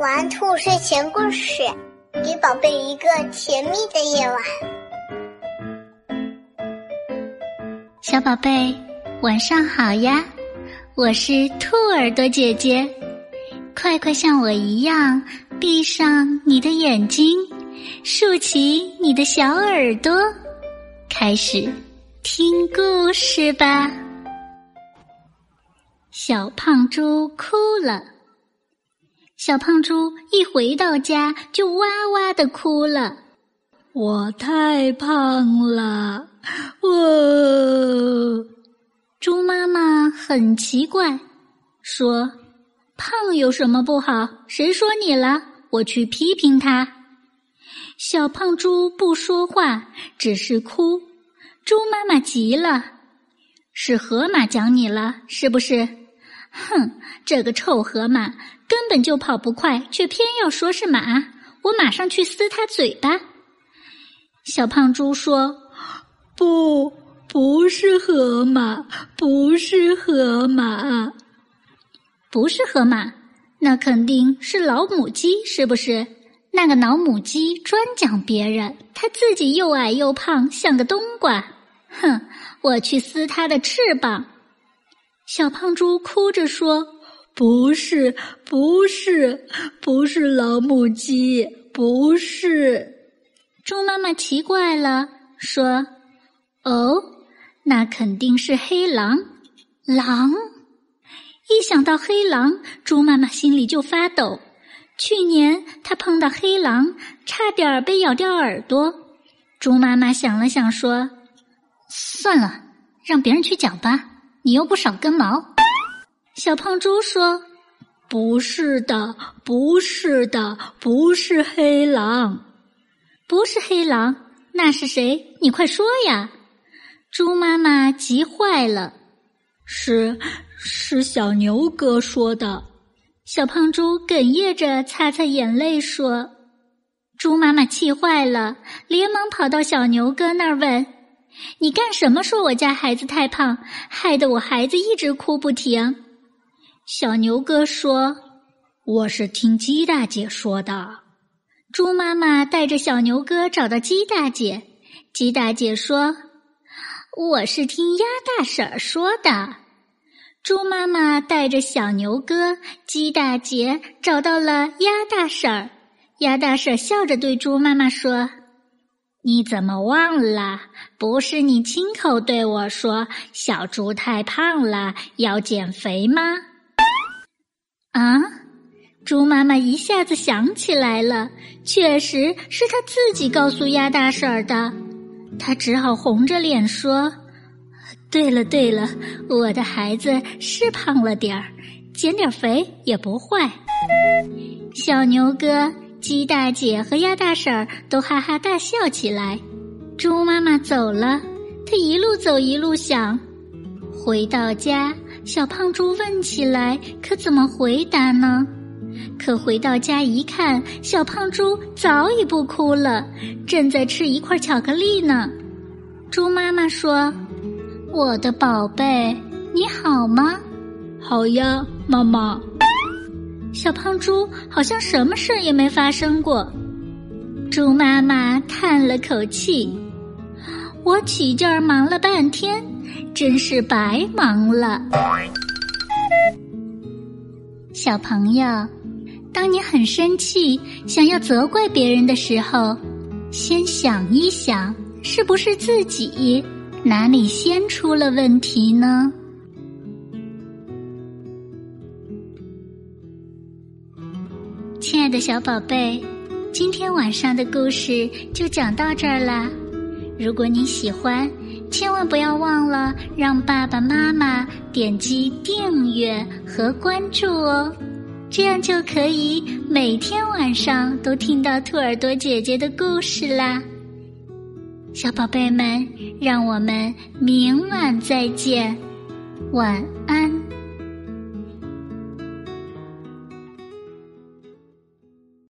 玩兔睡前故事，给宝贝一个甜蜜的夜晚。小宝贝，晚上好呀！我是兔耳朵姐姐，快快像我一样，闭上你的眼睛，竖起你的小耳朵，开始听故事吧。小胖猪哭了。小胖猪一回到家就哇哇的哭了。我太胖了，我。猪妈妈很奇怪，说：“胖有什么不好？谁说你了？我去批评他。”小胖猪不说话，只是哭。猪妈妈急了：“是河马讲你了，是不是？”哼，这个臭河马根本就跑不快，却偏要说是马。我马上去撕它嘴巴。小胖猪说：“不，不是河马，不是河马，不是河马，那肯定是老母鸡，是不是？那个老母鸡专讲别人，它自己又矮又胖，像个冬瓜。哼，我去撕它的翅膀。”小胖猪哭着说：“不是，不是，不是老母鸡，不是。”猪妈妈奇怪了，说：“哦，那肯定是黑狼。狼，一想到黑狼，猪妈妈心里就发抖。去年她碰到黑狼，差点被咬掉耳朵。猪妈妈想了想，说：‘算了，让别人去讲吧。’”你又不少根毛，小胖猪说：“不是的，不是的，不是黑狼，不是黑狼，那是谁？你快说呀！”猪妈妈急坏了：“是，是小牛哥说的。”小胖猪哽咽着擦擦眼泪说：“猪妈妈气坏了，连忙跑到小牛哥那儿问。”你干什么？说我家孩子太胖，害得我孩子一直哭不停。小牛哥说：“我是听鸡大姐说的。”猪妈妈带着小牛哥找到鸡大姐，鸡大姐说：“我是听鸭大婶儿说的。”猪妈妈带着小牛哥、鸡大姐找到了鸭大婶儿，鸭大婶笑着对猪妈妈说。你怎么忘了？不是你亲口对我说小猪太胖了，要减肥吗？啊！猪妈妈一下子想起来了，确实是她自己告诉鸭大婶儿的。她只好红着脸说：“对了对了，我的孩子是胖了点儿，减点肥也不坏。”小牛哥。鸡大姐和鸭大婶儿都哈哈大笑起来。猪妈妈走了，她一路走一路想。回到家，小胖猪问起来，可怎么回答呢？可回到家一看，小胖猪早已不哭了，正在吃一块巧克力呢。猪妈妈说：“我的宝贝，你好吗？”“好呀，妈妈。”小胖猪好像什么事也没发生过。猪妈妈叹了口气：“我起劲儿忙了半天，真是白忙了。”小朋友，当你很生气，想要责怪别人的时候，先想一想，是不是自己哪里先出了问题呢？亲爱的小宝贝，今天晚上的故事就讲到这儿啦。如果你喜欢，千万不要忘了让爸爸妈妈点击订阅和关注哦，这样就可以每天晚上都听到兔耳朵姐姐的故事啦。小宝贝们，让我们明晚再见，晚安。